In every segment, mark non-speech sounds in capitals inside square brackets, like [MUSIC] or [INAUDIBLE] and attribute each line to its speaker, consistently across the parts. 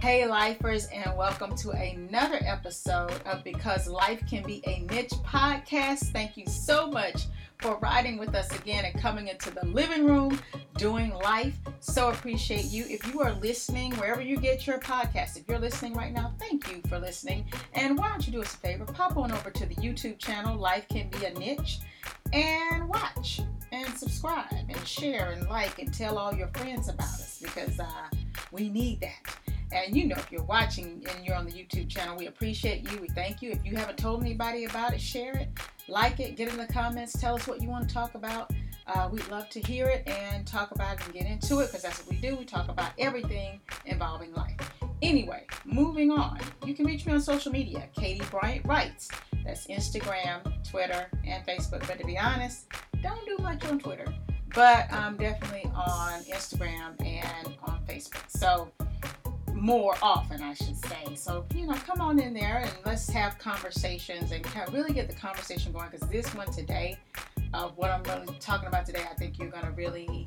Speaker 1: Hey, lifers, and welcome to another episode of Because Life Can Be a Niche podcast. Thank you so much for riding with us again and coming into the living room doing life. So appreciate you. If you are listening, wherever you get your podcast, if you're listening right now, thank you for listening. And why don't you do us a favor? Pop on over to the YouTube channel, Life Can Be a Niche, and watch and subscribe and share and like and tell all your friends about us because uh, we need that. And you know, if you're watching and you're on the YouTube channel, we appreciate you. We thank you. If you haven't told anybody about it, share it, like it, get in the comments, tell us what you want to talk about. Uh, we'd love to hear it and talk about it and get into it because that's what we do. We talk about everything involving life. Anyway, moving on. You can reach me on social media, Katie Bryant Writes. That's Instagram, Twitter, and Facebook. But to be honest, don't do much on Twitter. But I'm definitely on Instagram and on Facebook. So more often, I should say. So, you know, come on in there and let's have conversations and of really get the conversation going because this one today, uh, what I'm really talking about today, I think you're going to really,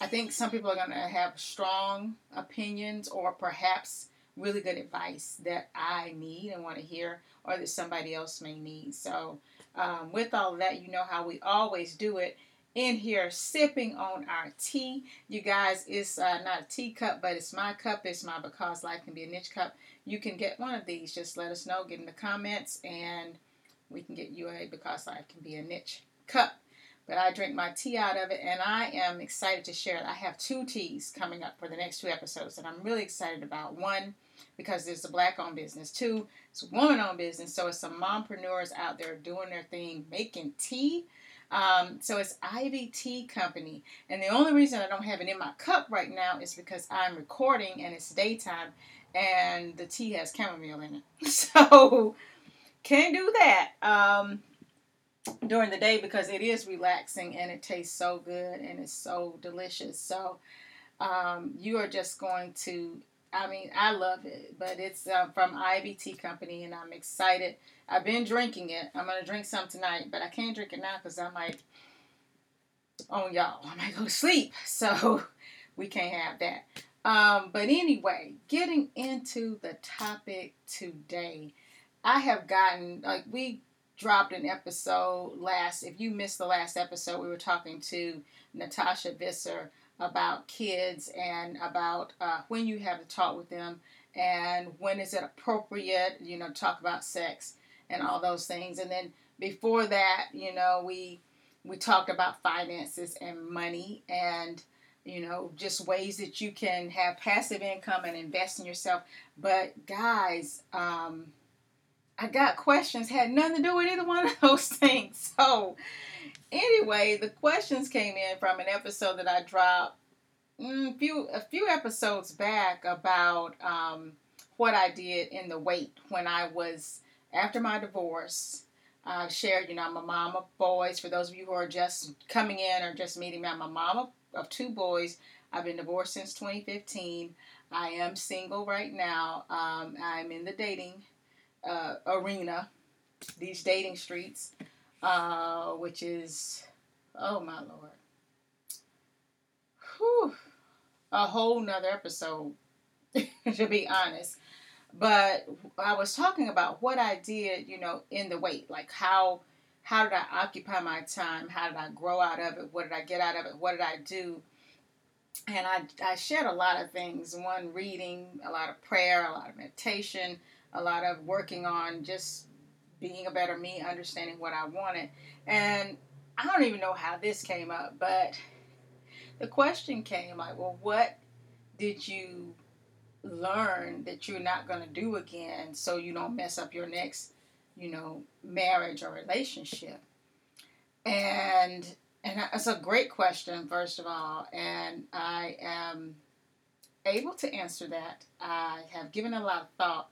Speaker 1: I think some people are going to have strong opinions or perhaps really good advice that I need and want to hear or that somebody else may need. So, um, with all of that, you know how we always do it in here sipping on our tea. You guys, it's uh, not a teacup, but it's my cup. It's my Because Life Can Be a Niche cup. You can get one of these. Just let us know. Get in the comments, and we can get you a Because Life Can Be a Niche cup. But I drink my tea out of it, and I am excited to share it. I have two teas coming up for the next two episodes and I'm really excited about. One, because it's a black owned business. Two, it's a woman owned business. So it's some mompreneurs out there doing their thing, making tea um, so it's Ivy Tea Company. And the only reason I don't have it in my cup right now is because I'm recording and it's daytime and the tea has chamomile in it. [LAUGHS] So can't do that um, during the day because it is relaxing and it tastes so good and it's so delicious. So um, you are just going to I mean, I love it, but it's uh, from Tea Company, and I'm excited. I've been drinking it. I'm gonna drink some tonight, but I can't drink it now because I might, oh y'all, I might go to sleep. [LAUGHS] So we can't have that. Um, but anyway, getting into the topic today, I have gotten like we dropped an episode last. If you missed the last episode, we were talking to Natasha Visser about kids and about uh, when you have to talk with them and when is it appropriate, you know, talk about sex and all those things. And then before that, you know, we we talked about finances and money and you know just ways that you can have passive income and invest in yourself. But guys, um, I got questions had nothing to do with either one of those [LAUGHS] things. So anyway, the questions came in from an episode that I dropped mm, few a few episodes back about um, what I did in the wait when I was after my divorce. I shared, you know, I'm a mom of boys. For those of you who are just coming in or just meeting me, I'm a mom of, two boys. I've been divorced since 2015. I am single right now. Um, I'm in the dating uh, arena, these dating streets uh, which is, oh my lord, whew, a whole nother episode, [LAUGHS] to be honest. But I was talking about what I did, you know, in the wait, like how how did I occupy my time? How did I grow out of it? What did I get out of it? What did I do? And I, I shared a lot of things. One, reading, a lot of prayer, a lot of meditation, a lot of working on just being a better me, understanding what I wanted. And I don't even know how this came up, but the question came like, well, what did you learn that you're not going to do again so you don't mess up your next, you know, marriage or relationship? And and it's a great question, first of all, and I am able to answer that. I have given a lot of thought.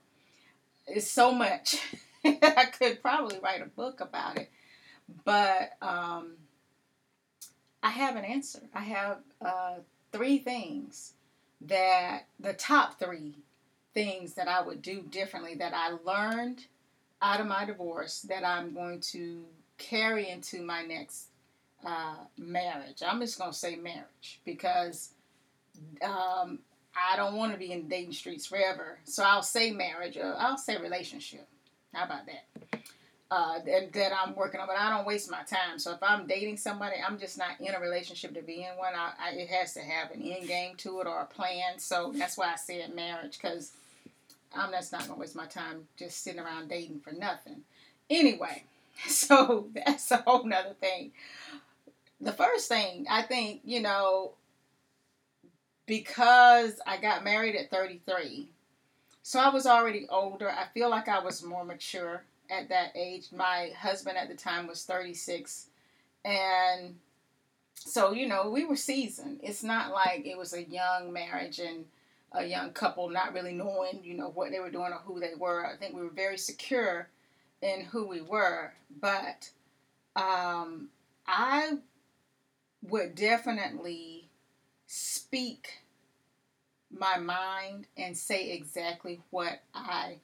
Speaker 1: It's so much [LAUGHS] [LAUGHS] I could probably write a book about it. But um, I have an answer. I have uh, three things that the top three things that I would do differently that I learned out of my divorce that I'm going to carry into my next uh, marriage. I'm just going to say marriage because um, I don't want to be in dating streets forever. So I'll say marriage or I'll say relationship. How about that? Uh, that, that I'm working on, but I don't waste my time. So if I'm dating somebody, I'm just not in a relationship to be in one. I, I, it has to have an end game to it or a plan. So that's why I said marriage because I'm just not gonna waste my time just sitting around dating for nothing. Anyway, [LAUGHS] so that's a whole nother thing. The first thing I think, you know, because I got married at 33, so I was already older. I feel like I was more mature at that age. My husband at the time was 36. And so, you know, we were seasoned. It's not like it was a young marriage and a young couple not really knowing, you know, what they were doing or who they were. I think we were very secure in who we were. But um, I would definitely speak my mind and say exactly what I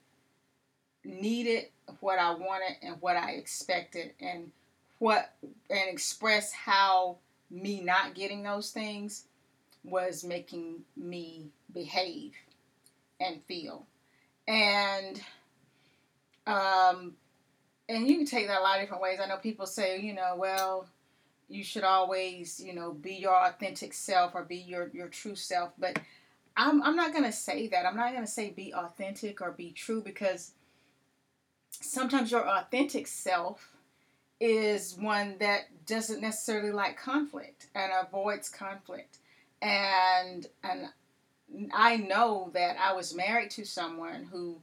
Speaker 1: needed, what I wanted, and what I expected, and what and express how me not getting those things was making me behave and feel. And um and you can take that a lot of different ways. I know people say, you know, well, you should always, you know, be your authentic self or be your your true self, but I'm I'm not to say that. I'm not to say be authentic or be true because sometimes your authentic self is one that doesn't necessarily like conflict and avoids conflict. And and I know that I was married to someone who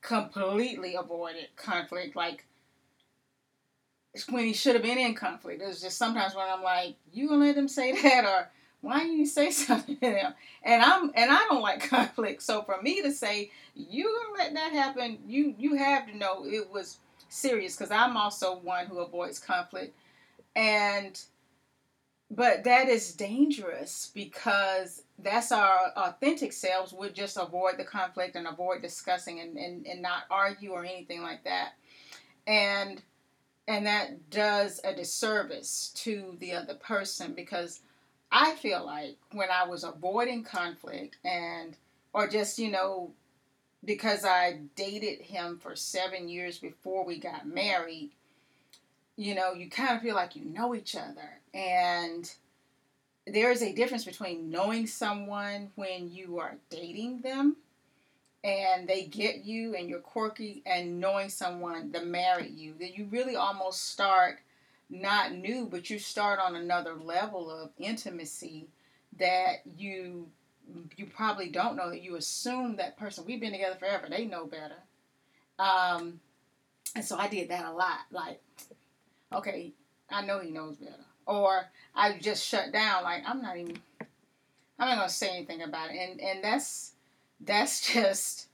Speaker 1: completely avoided conflict like when he should have been in conflict. It was just sometimes when I'm like, you gonna let them say [LAUGHS] that or why you say [LAUGHS] something to them? And I'm and I don't like [LAUGHS] conflict. So for me to say you gonna let that happen, you you have to know it was serious because I'm also one who avoids conflict, and but that is dangerous because that's our authentic selves would just avoid the conflict and avoid discussing and, and, and not argue or anything like that and and that does a disservice to the other person because I feel like when I was avoiding conflict and, or just, you know, because I dated him for seven years before we got married, you know, you kind of feel like you know each other. And there is a difference between knowing someone when you are dating them and they get you and you're quirky and knowing someone to marry you that you really almost start not new, but you start on another level of intimacy that you you probably don't know. That you assume that person we've been together forever they know better. Um and so i did that a lot like okay i know he knows better. Or i just shut down like i'm not even i'm not gonna say anything about it. And and that's that's [LAUGHS] just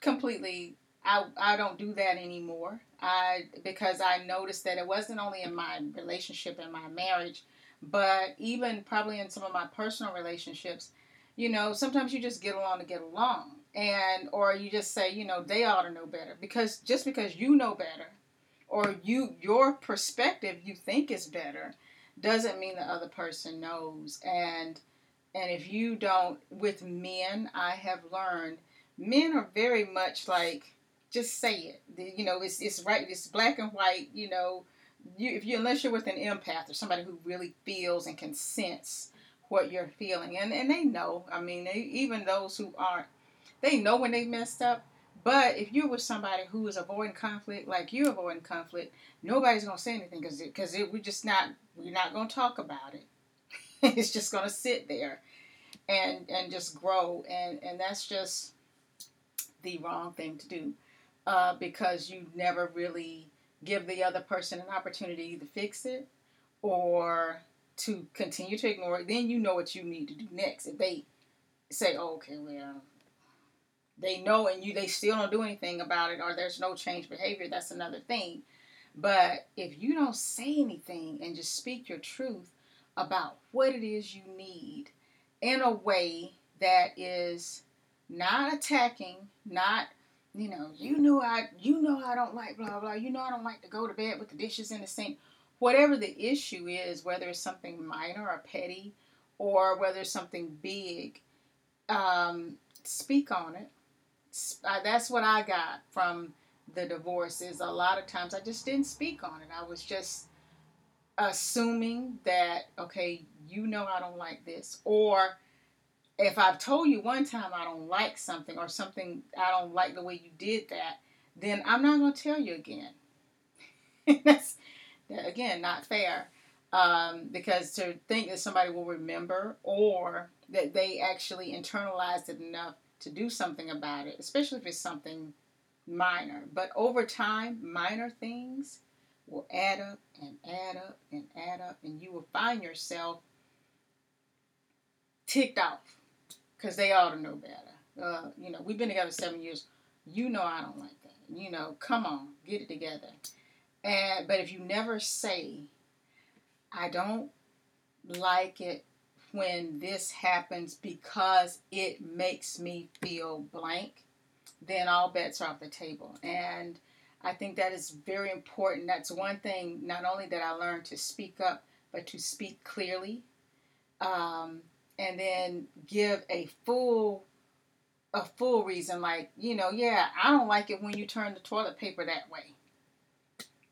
Speaker 1: completely I, I don't do that anymore. I because I noticed that it wasn't only in my relationship and my marriage, but even probably in some of my personal relationships, you know, sometimes you just get along to get along. And or you just say, you know, they ought to know better. Because just because you know better or you your perspective you think is better doesn't mean the other person knows. And and if you don't with men, I have learned men are very much like just say it. You know, it's it's right. It's black and white. You know, you if you unless you're with an empath or somebody who really feels and can sense what you're feeling, and and they know. I mean, they, even those who aren't, they know when they messed up. But if you're with somebody who is avoiding conflict, like you're avoiding conflict, nobody's gonna say anything because because we're just not we're not gonna talk about it. [LAUGHS] it's just gonna sit there, and and just grow, and and that's just the wrong thing to do uh, because you never really give the other person an opportunity to fix it or to continue to ignore it, then you know what you need to do next. If they say, oh, okay, well, they know and you they still don't do anything about it or there's no change behavior, that's another thing. But if you don't say anything and just speak your truth about what it is you need in a way that is not attacking, not you know, you know I you know I don't like blah blah. You know I don't like to go to bed with the dishes in the sink. Whatever the issue is, whether it's something minor or petty, or whether it's something big, um, speak on it. Uh, that's what I got from the divorce. Is a lot of times I just didn't speak on it. I was just assuming that okay, you know I don't like this, or if I've told you one time I don't like something or something I don't like the way you did that, then I'm not going to tell you again. [LAUGHS] That's again not fair. Um, because to think that somebody will remember or that they actually internalized it enough to do something about it, especially if it's something minor. But over time, minor things will add up and add up and add up, and you will find yourself ticked off because they ought to know better. Uh, you know, we've been together seven years. You know I don't like that. You know, come on, get it together. And but if you never say, I don't like it when this happens because it makes me feel blank, then all bets are off the table. And I think that is very important. That's one thing, not only that I learned to speak up, but to speak clearly. Um, and then give a full a full reason like you know yeah i don't like it when you turn the toilet paper that way.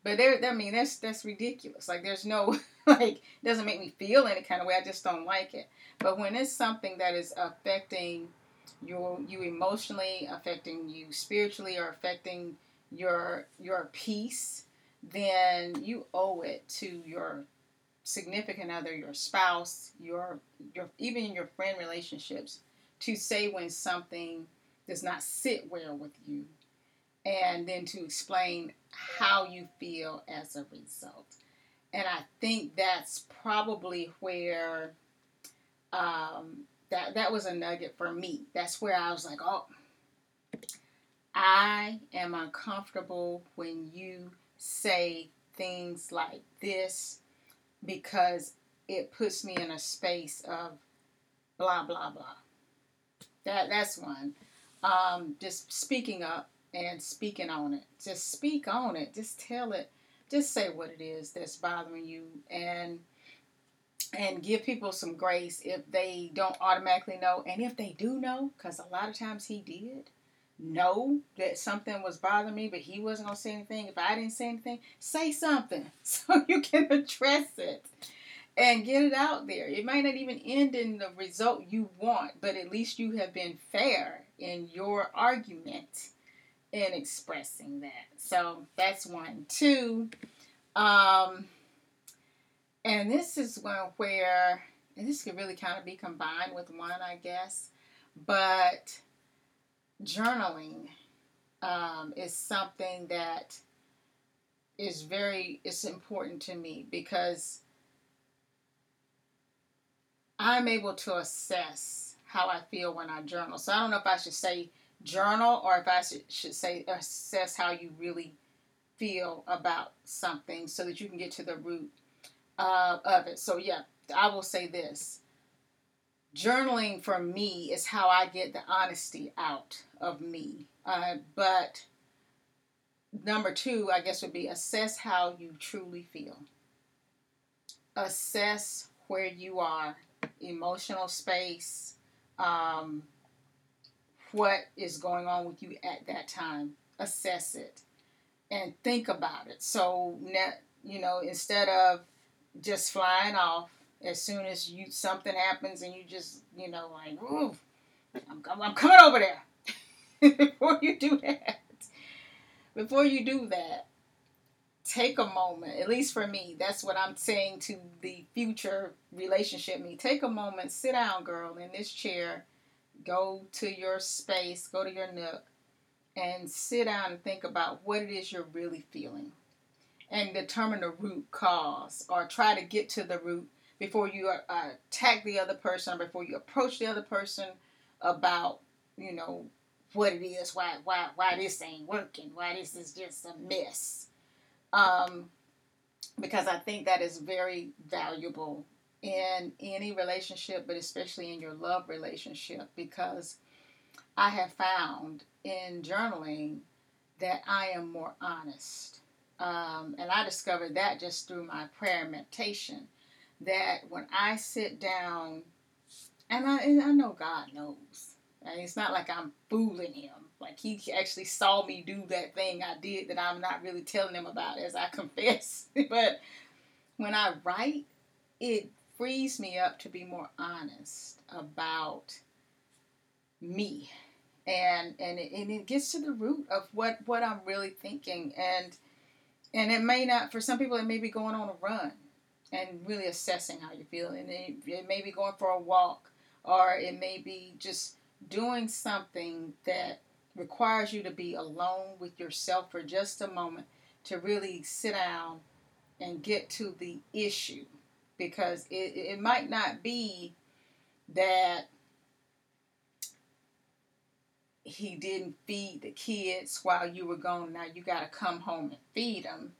Speaker 1: But there i mean that's that's ridiculous. Like there's no [LAUGHS] like doesn't make me feel any kind of way. I just don't like it. But when it's something that is affecting your you emotionally affecting you spiritually or affecting your your peace then you owe it to your significant other, your spouse, your your even your friend relationships, to say when something does not sit well with you, and then to explain how you feel as a result. And I think that's probably where um, that that was a nugget for me. That's where I was like, oh, I am uncomfortable when you say things like this because it puts me in a space of blah blah blah. That that's one. Um, just speaking up and speaking on it. Just speak on it. Just tell it. Just say what it is that's bothering you and and give people some grace if they don't automatically know and if they do know because a lot of times he did know that something was bothering me, but he wasn't gonna say anything. If I didn't say anything, say something [LAUGHS] so you can address it and get it out there. It might not even end in the result you want, but at least you have been fair in your argument in expressing that. So that's one. Two, um, and this is one where, and this could really kind of be combined with one, I guess, but journaling um, is something that is very it's important to me because I'm able to assess how I feel when I journal. So I don't know if I should say journal or if I should, should say assess how you really feel about something so that you can get to the root uh, of it. So yeah, I will say this journaling for me is how I get the honesty out of me. Uh, but number two, I guess, would be assess how you truly feel. Assess where you are, emotional space, um, what is going on with you at that time. Assess it and think about it. So, you know, instead of just flying off, as soon as you something happens and you just you know like ooh I'm, I'm coming over there. [LAUGHS] Before you do that before you do that take a moment at least for me that's what i'm saying to the future relationship me take a moment sit down girl in this chair go to your space go to your nook and sit down and think about what it is you're really feeling and determine the root cause or try to get to the root before you uh, attack the other person, before you approach the other person about, you know, what it is, why why why this ain't working, why this is just a mess. Um, because I think that is very valuable in any relationship, but especially in your love relationship, because I have found in journaling that I am more honest. Um, and I discovered that just through my prayer meditation that when I sit down And I, and I know God knows. And it's not like I'm fooling him. Like he actually saw me do that thing I did that I'm not really telling him about as I [LAUGHS] confess. but when I write, it frees me up to be more honest about me and and it, and it gets to the root of what what I'm really thinking and and it may not for some people it may be going on a run and really assessing how you're feeling it, may be going for a walk or it may be just doing something that requires you to be alone with yourself for just a moment to really sit down and get to the issue because it, it might not be that he didn't feed the kids while you were gone. Now you got to come home and feed them.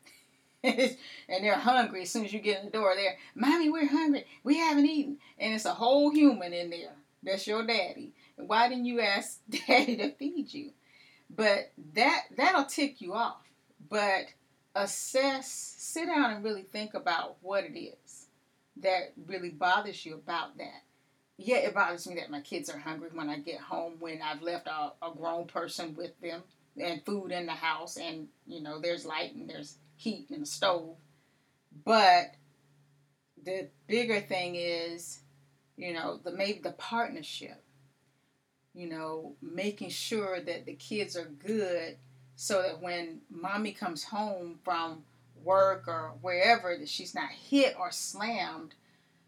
Speaker 1: [LAUGHS] and they're hungry as soon as you get in the door. They're, Mommy, we're hungry. We haven't eaten. And it's a whole human in there. That's your daddy. Why didn't you ask [LAUGHS] daddy to feed you? But that that'll tick you off. But assess, sit down and really think about what it is that really bothers you about that yeah, it bothers me that my kids are hungry when I get home when I've left a, a grown person with them and food in the house and you know there's light and there's heat in the stove. But the bigger thing is, you know, the maybe the partnership. You know, making sure that the kids are good so that when mommy comes home from work or wherever that she's not hit or slammed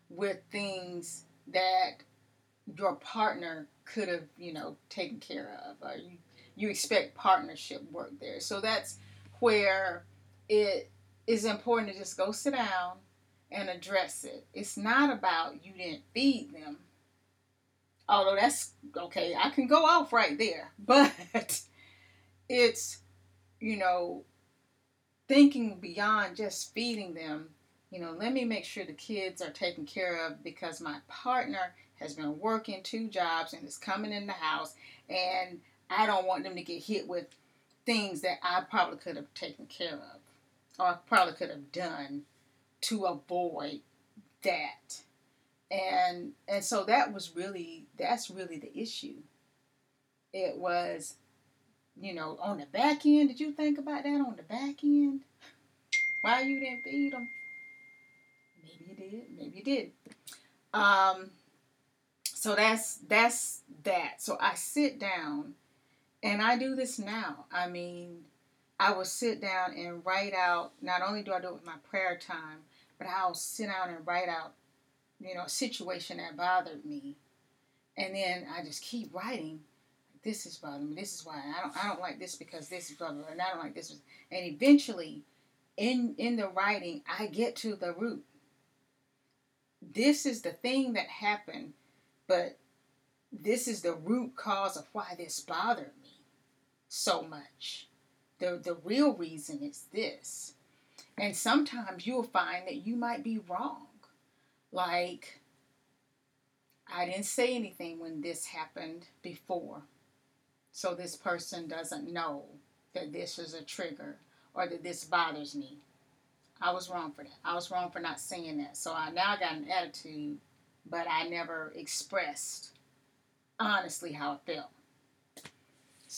Speaker 1: with things that your partner could have, you know, taken care of. Or you, you expect partnership work there. So that's where it is important to just go sit down and address it. It's not about you didn't feed them. Although that's okay, I can go off right there. [LAUGHS] But it's, you know, thinking beyond just feeding them you know, let me make sure the kids are taken care of because my partner has been working two jobs and is coming in the house, and I don't want them to get hit with things that I probably could have taken care of or probably could have done to avoid that. And and so that was really that's really the issue. It was, you know, on the back end. Did you think about that on the back end? Why you didn't feed them? Maybe you did. Maybe you did. Um, so that's that's that. So I sit down, and I do this now. I mean, I will sit down and write out. Not only do I do it with my prayer time, but I'll sit down and write out, you know, a situation that bothered me, and then I just keep writing. This is bothering me. This is why I don't. I don't like this because this is blah blah, and I don't like this. And eventually, in in the writing, I get to the root this is the thing that happened, but this is the root cause of why this bothered me so much. The, the real reason is this. And sometimes you'll find that you might be wrong. Like, I didn't say anything when this happened before. So this person doesn't know that this is a trigger or that this bothers me. I was wrong for that. I was wrong for not saying that. So I now got an attitude, but I never expressed honestly how I felt.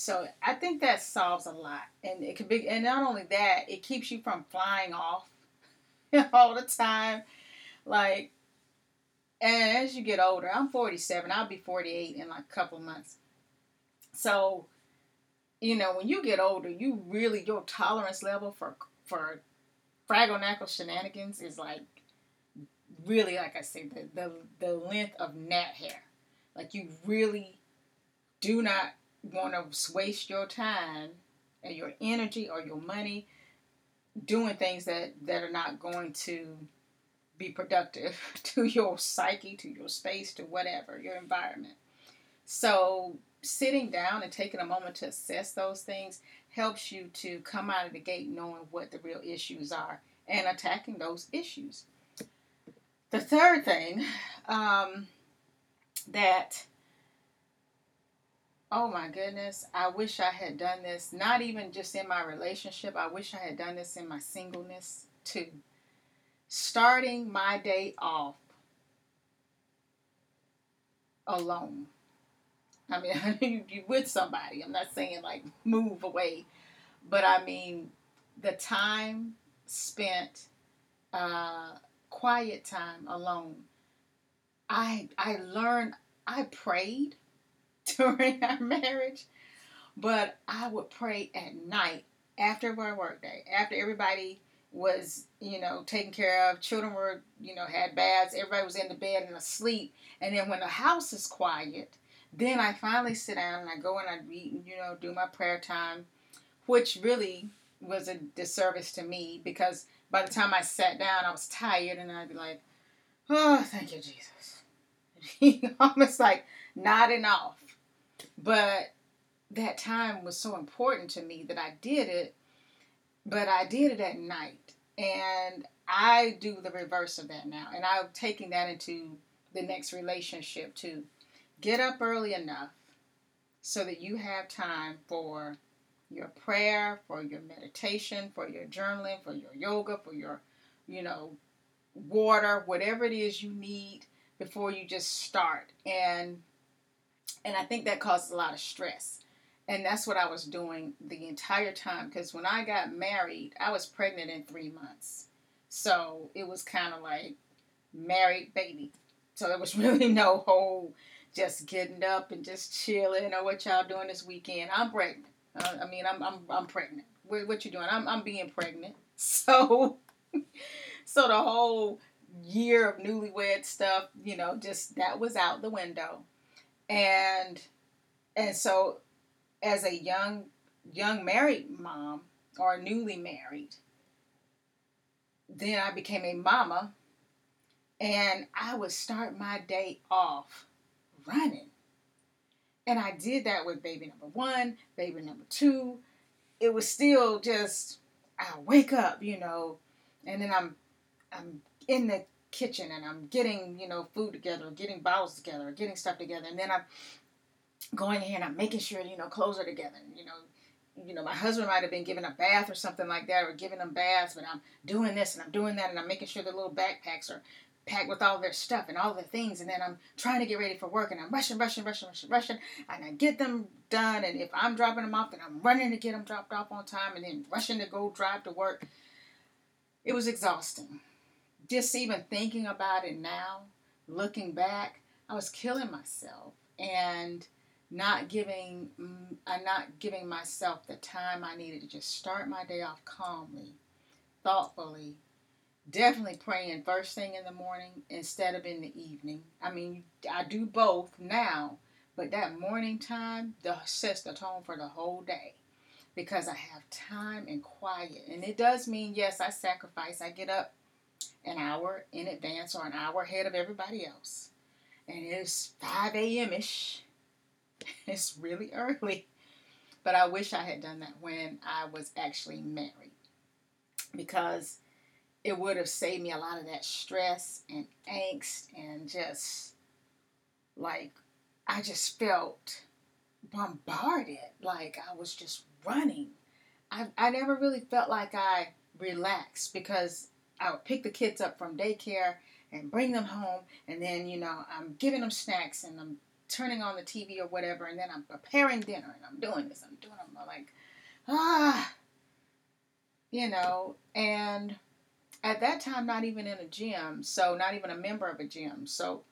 Speaker 1: So I think that solves a lot, and it could be, and not only that, it keeps you from flying off [LAUGHS] all the time. Like, and as you get older, I'm 47. I'll be 48 in like a couple months. So, you know, when you get older, you really your tolerance level for for Fraggle Knackle shenanigans is like really, like I said, the, the, the length of gnat hair. Like you really do not want to waste your time and your energy or your money doing things that, that are not going to be productive [LAUGHS] to your psyche, to your space, to whatever, your environment. So sitting down and taking a moment to assess those things helps you to come out of the gate knowing what the real issues are and attacking those issues. The third thing um, that, oh my goodness, I wish I had done this, not even just in my relationship, I wish I had done this in my singleness too. Starting my day off alone. I mean, [LAUGHS] you, with somebody. I'm not saying like move away, but I mean the time spent, uh, quiet time alone. I I learned. I prayed [LAUGHS] during our marriage, but I would pray at night after my work day, after everybody was, you know, taken care of, children were, you know, had baths, everybody was in the bed and asleep. And then when the house is quiet, then I finally sit down and I go and I read, you know, do my prayer time, which really was a disservice to me because by the time I sat down, I was tired and I'd be like, oh, thank you, Jesus. [LAUGHS] Almost like nodding off. But that time was so important to me that I did it, but I did it at night. And I do the reverse of that now. And I'm taking that into the next relationship too. Get up early enough so that you have time for your prayer, for your meditation, for your journaling, for your yoga, for your, you know, water, whatever it is you need before you just start. And and I think that causes a lot of stress. And that's what I was doing the entire time because when I got married, I was pregnant in three months. So it was kind of like married baby. So there was [LAUGHS] really no whole just getting up and just chilling or what y'all doing this weekend. I'm pregnant. Uh, I mean, I'm, I'm, I'm pregnant. What, what you doing? I'm, I'm being pregnant. [LAUGHS] So, so the whole year of newlywed stuff, you know, just that was out the window. And, and so as a young young married mom or newly married, then I became a mama and I would start my day off running. And I did that with baby number one, baby number two. It was still just I wake up, you know, and then I'm I'm in the kitchen and I'm getting, you know, food together, getting bottles together, getting stuff together, and then I'm going in, and I'm making sure, you know, clothes are together. You know, you know, my husband might have been giving a bath or something like that, or giving them baths, but I'm doing this and I'm doing that, and I'm making sure the little backpacks are packed with all their stuff and all their things, and then I'm trying to get ready for work, and I'm rushing, rushing, rushing, rushing, rushing, and I get them done, and if I'm dropping them off, then I'm running to get them dropped off on time, and then rushing to go drive to work. It was exhausting. Just even thinking about it now, looking back, I was killing myself, and not giving I'm uh, not giving myself the time I needed to just start my day off calmly, thoughtfully, definitely praying first thing in the morning instead of in the evening. I mean, I do both now, but that morning time the, sets the tone for the whole day because I have time and quiet. And it does mean, yes, I sacrifice. I get up an hour in advance or an hour ahead of everybody else. And it's 5 a.m. ish [LAUGHS] it's really early. But I wish I had done that when I was actually married because it would have saved me a lot of that stress and angst and just like I just felt bombarded like I was just running. I, I never really felt like I relaxed because I would pick the kids up from daycare and bring them home and then you know I'm giving them snacks and I'm turning on the TV or whatever, and then I'm preparing dinner and I'm doing this, I'm doing, I'm like, ah, you know, and at that time, not even in a gym, so not even a member of a gym. So,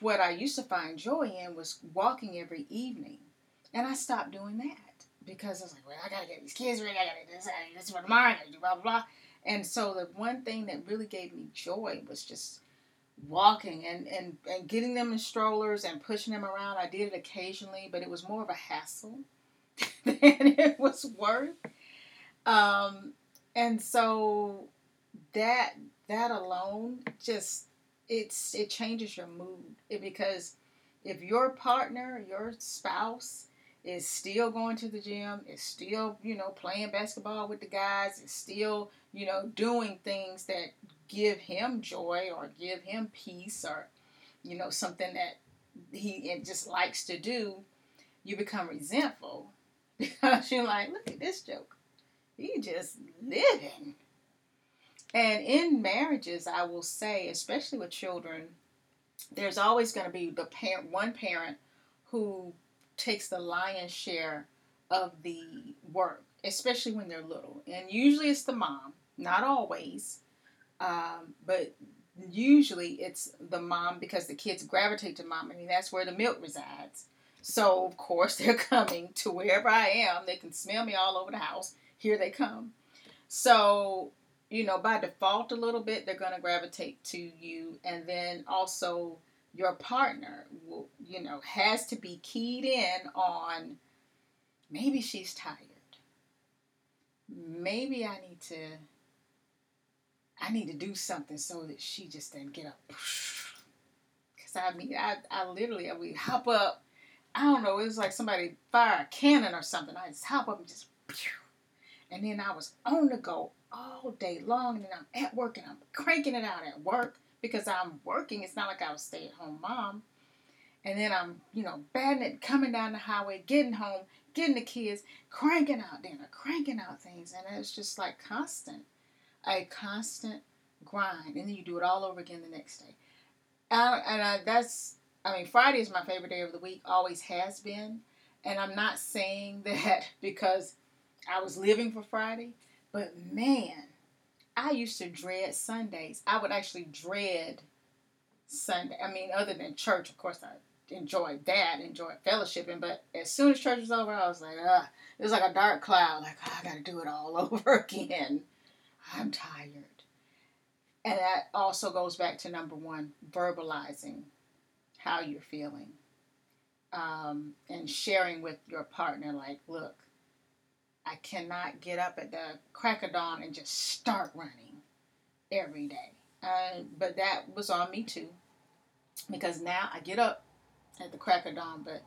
Speaker 1: what I used to find joy in was walking every evening, and I stopped doing that because I was like, well, I gotta get these kids ready, I gotta do this, I gotta do this for tomorrow, I gotta do blah blah blah. And so the one thing that really gave me joy was just walking and, and, and getting them in strollers and pushing them around. I did it occasionally, but it was more of a hassle [LAUGHS] than it was worth. Um, and so that that alone just it's it changes your mood it, because if your partner, your spouse is still going to the gym, is still, you know, playing basketball with the guys, is still, you know, doing things that give him joy or give him peace or, you know, something that he just likes to do, you become resentful [LAUGHS] because you're like, look at this joke. He just living. And in marriages, I will say, especially with children, there's always going to be the parent, one parent who takes the lion's share of the work, especially when they're little. And usually it's the mom, not always, um, but usually it's the mom because the kids gravitate to mom. I mean, that's where the milk resides. So, of course, [LAUGHS] they're coming to wherever I am. They can smell me all over the house. Here they come. So, you know, by default, a little bit, they're going to gravitate to you. And then also, your partner will, you know, has to be keyed in on maybe she's tired. Maybe I need to I need to do something so that she just doesn't get up. Cause I mean I, I literally I would hop up. I don't know, it was like somebody fire a cannon or something. I just hop up and just and then I was on the go all day long and then I'm at work and I'm cranking it out at work because I'm working. It's not like I was stay at home mom. And then I'm, you know, batting it, coming down the highway, getting home, getting the kids, cranking out dinner, cranking out things. And it's just like constant, a constant grind. And then you do it all over again the next day. And, and I, that's, I mean, Friday is my favorite day of the week, always has been. And I'm not saying [LAUGHS] that because I was living for Friday, but man, I used to dread Sundays. I would actually dread Sunday. I mean, other than church, of course, I enjoyed that, enjoyed fellowshipping. But as soon as church was over, I was like, ah, it was like a dark cloud. Like, oh, I got to do it all [LAUGHS] over again. I'm tired. And that also goes back to number one verbalizing how you're feeling um, and sharing with your partner, like, look, I cannot get up at the crack of dawn and just start running every day. Uh, but that was on me too, because now I get up at the crack of dawn, but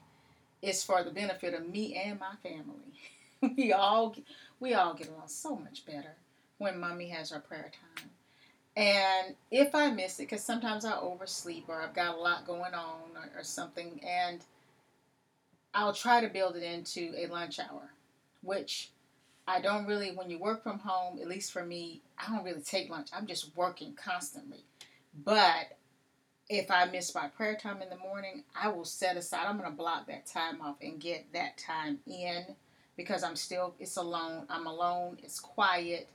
Speaker 1: it's for the benefit of me and my family. [LAUGHS] we all we all get along so much better when mommy has her prayer time. And if I miss it, because sometimes I oversleep or I've got a lot going on or, or something, and I'll try to build it into a lunch hour, which I don't really, when you work from home, at least for me, I don't really take lunch. I'm just working constantly. But if I miss my prayer time in the morning, I will set aside, I'm going to block that time off and get that time in because I'm still, it's alone. I'm alone, it's quiet,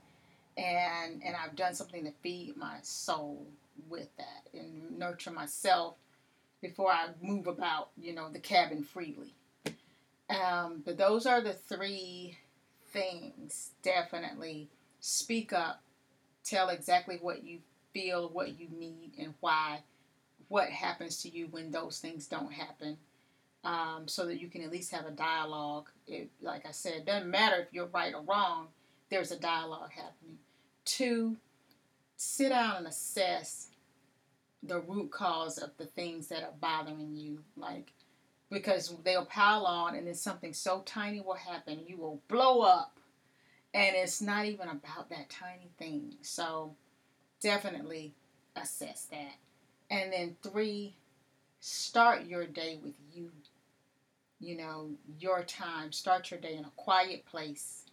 Speaker 1: and, and I've done something to feed my soul with that and nurture myself before I move about, you know, the cabin freely. Um, but those are the three things. Definitely speak up, tell exactly what you feel, what you need, and why what happens to you when those things don't happen um, so that you can at least have a dialogue. It, like I said, doesn't matter if you're right or wrong, there's a dialogue happening. Two, sit down and assess the root cause of the things that are bothering you. Like, because they'll pile on and then something so tiny will happen. You will blow up. And it's not even about that tiny thing. So, definitely assess that. And then three, start your day with you. You know, your time. Start your day in a quiet place,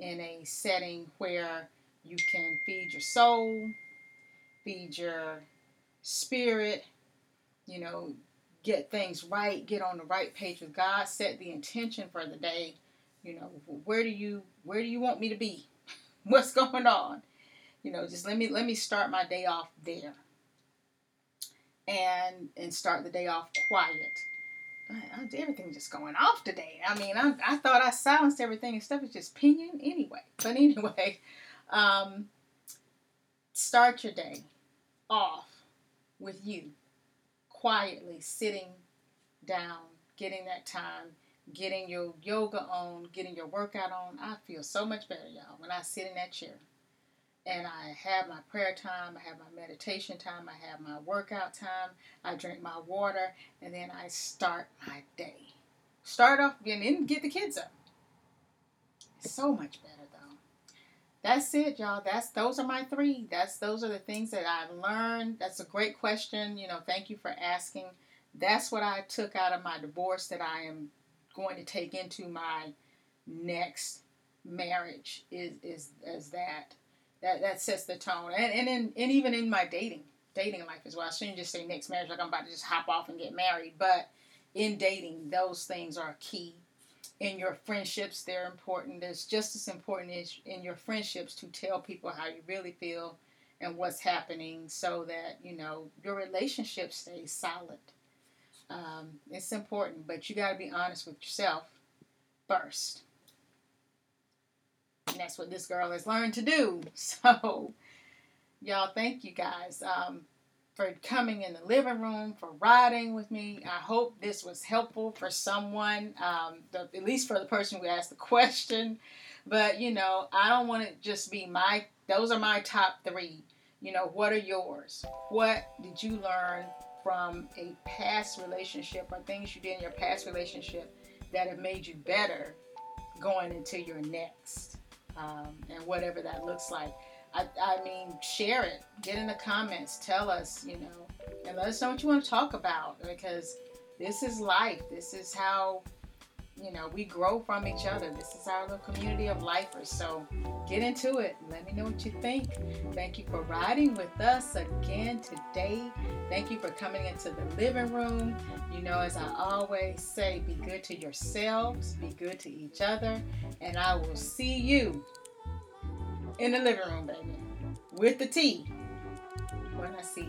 Speaker 1: in a setting where you can feed your soul, feed your spirit, you know, get things right, get on the right page with God, set the intention for the day. You know, where do you where do you want me to be? [LAUGHS] What's going on? You know, just let me let me start my day off there and and start the day off quiet. I, everything just going off today. I mean, I, I thought I silenced everything and stuff is just pinging anyway. But [LAUGHS] anyway, um, start your day off with you quietly sitting down, getting that time, getting your yoga on, getting your workout on. I feel so much better, y'all, when I sit in that chair and I have my prayer time, I have my meditation time, I have my workout time, I drink my water, and then I start my day. Start off and then get the kids up. So much better. That's it, y'all. That's those are my three. That's those are the things that I've learned. That's a great question. You know, thank you for asking. That's what I took out of my divorce that I am going to take into my next marriage is is as that that that sets the tone and and, in, and even in my dating dating life as well. I shouldn't just say next marriage, like I'm about to just hop off and get married. But in dating, those things are key. In your friendships, they're important. It's just as important as in your friendships to tell people how you really feel and what's happening so that, you know, your relationship stays solid. Um, it's important, but you got to be honest with yourself first. And that's what this girl has learned to do. [LAUGHS] So, y'all, thank you guys um, for coming in the living room, for riding with me. I hope this was helpful for someone, um, the, at least for the person who asked the question. But, you know, I don't want it just be my, those are my top three. You know, what are yours? What did you learn from a past relationship or things you did in your past relationship that have made you better going into your next um, and whatever that looks like. I, I mean, share it. Get in the comments. Tell us, you know, and let us know what you want to talk about because this is life. This is how you know, we grow from each other. This is our little community of lifers. So get into it. Let me know what you think. Thank you for riding with us again today. Thank you for coming into the living room. You know, as I always say, be good to yourselves, be good to each other, and I will see you in the living room, baby, with the tea when I see.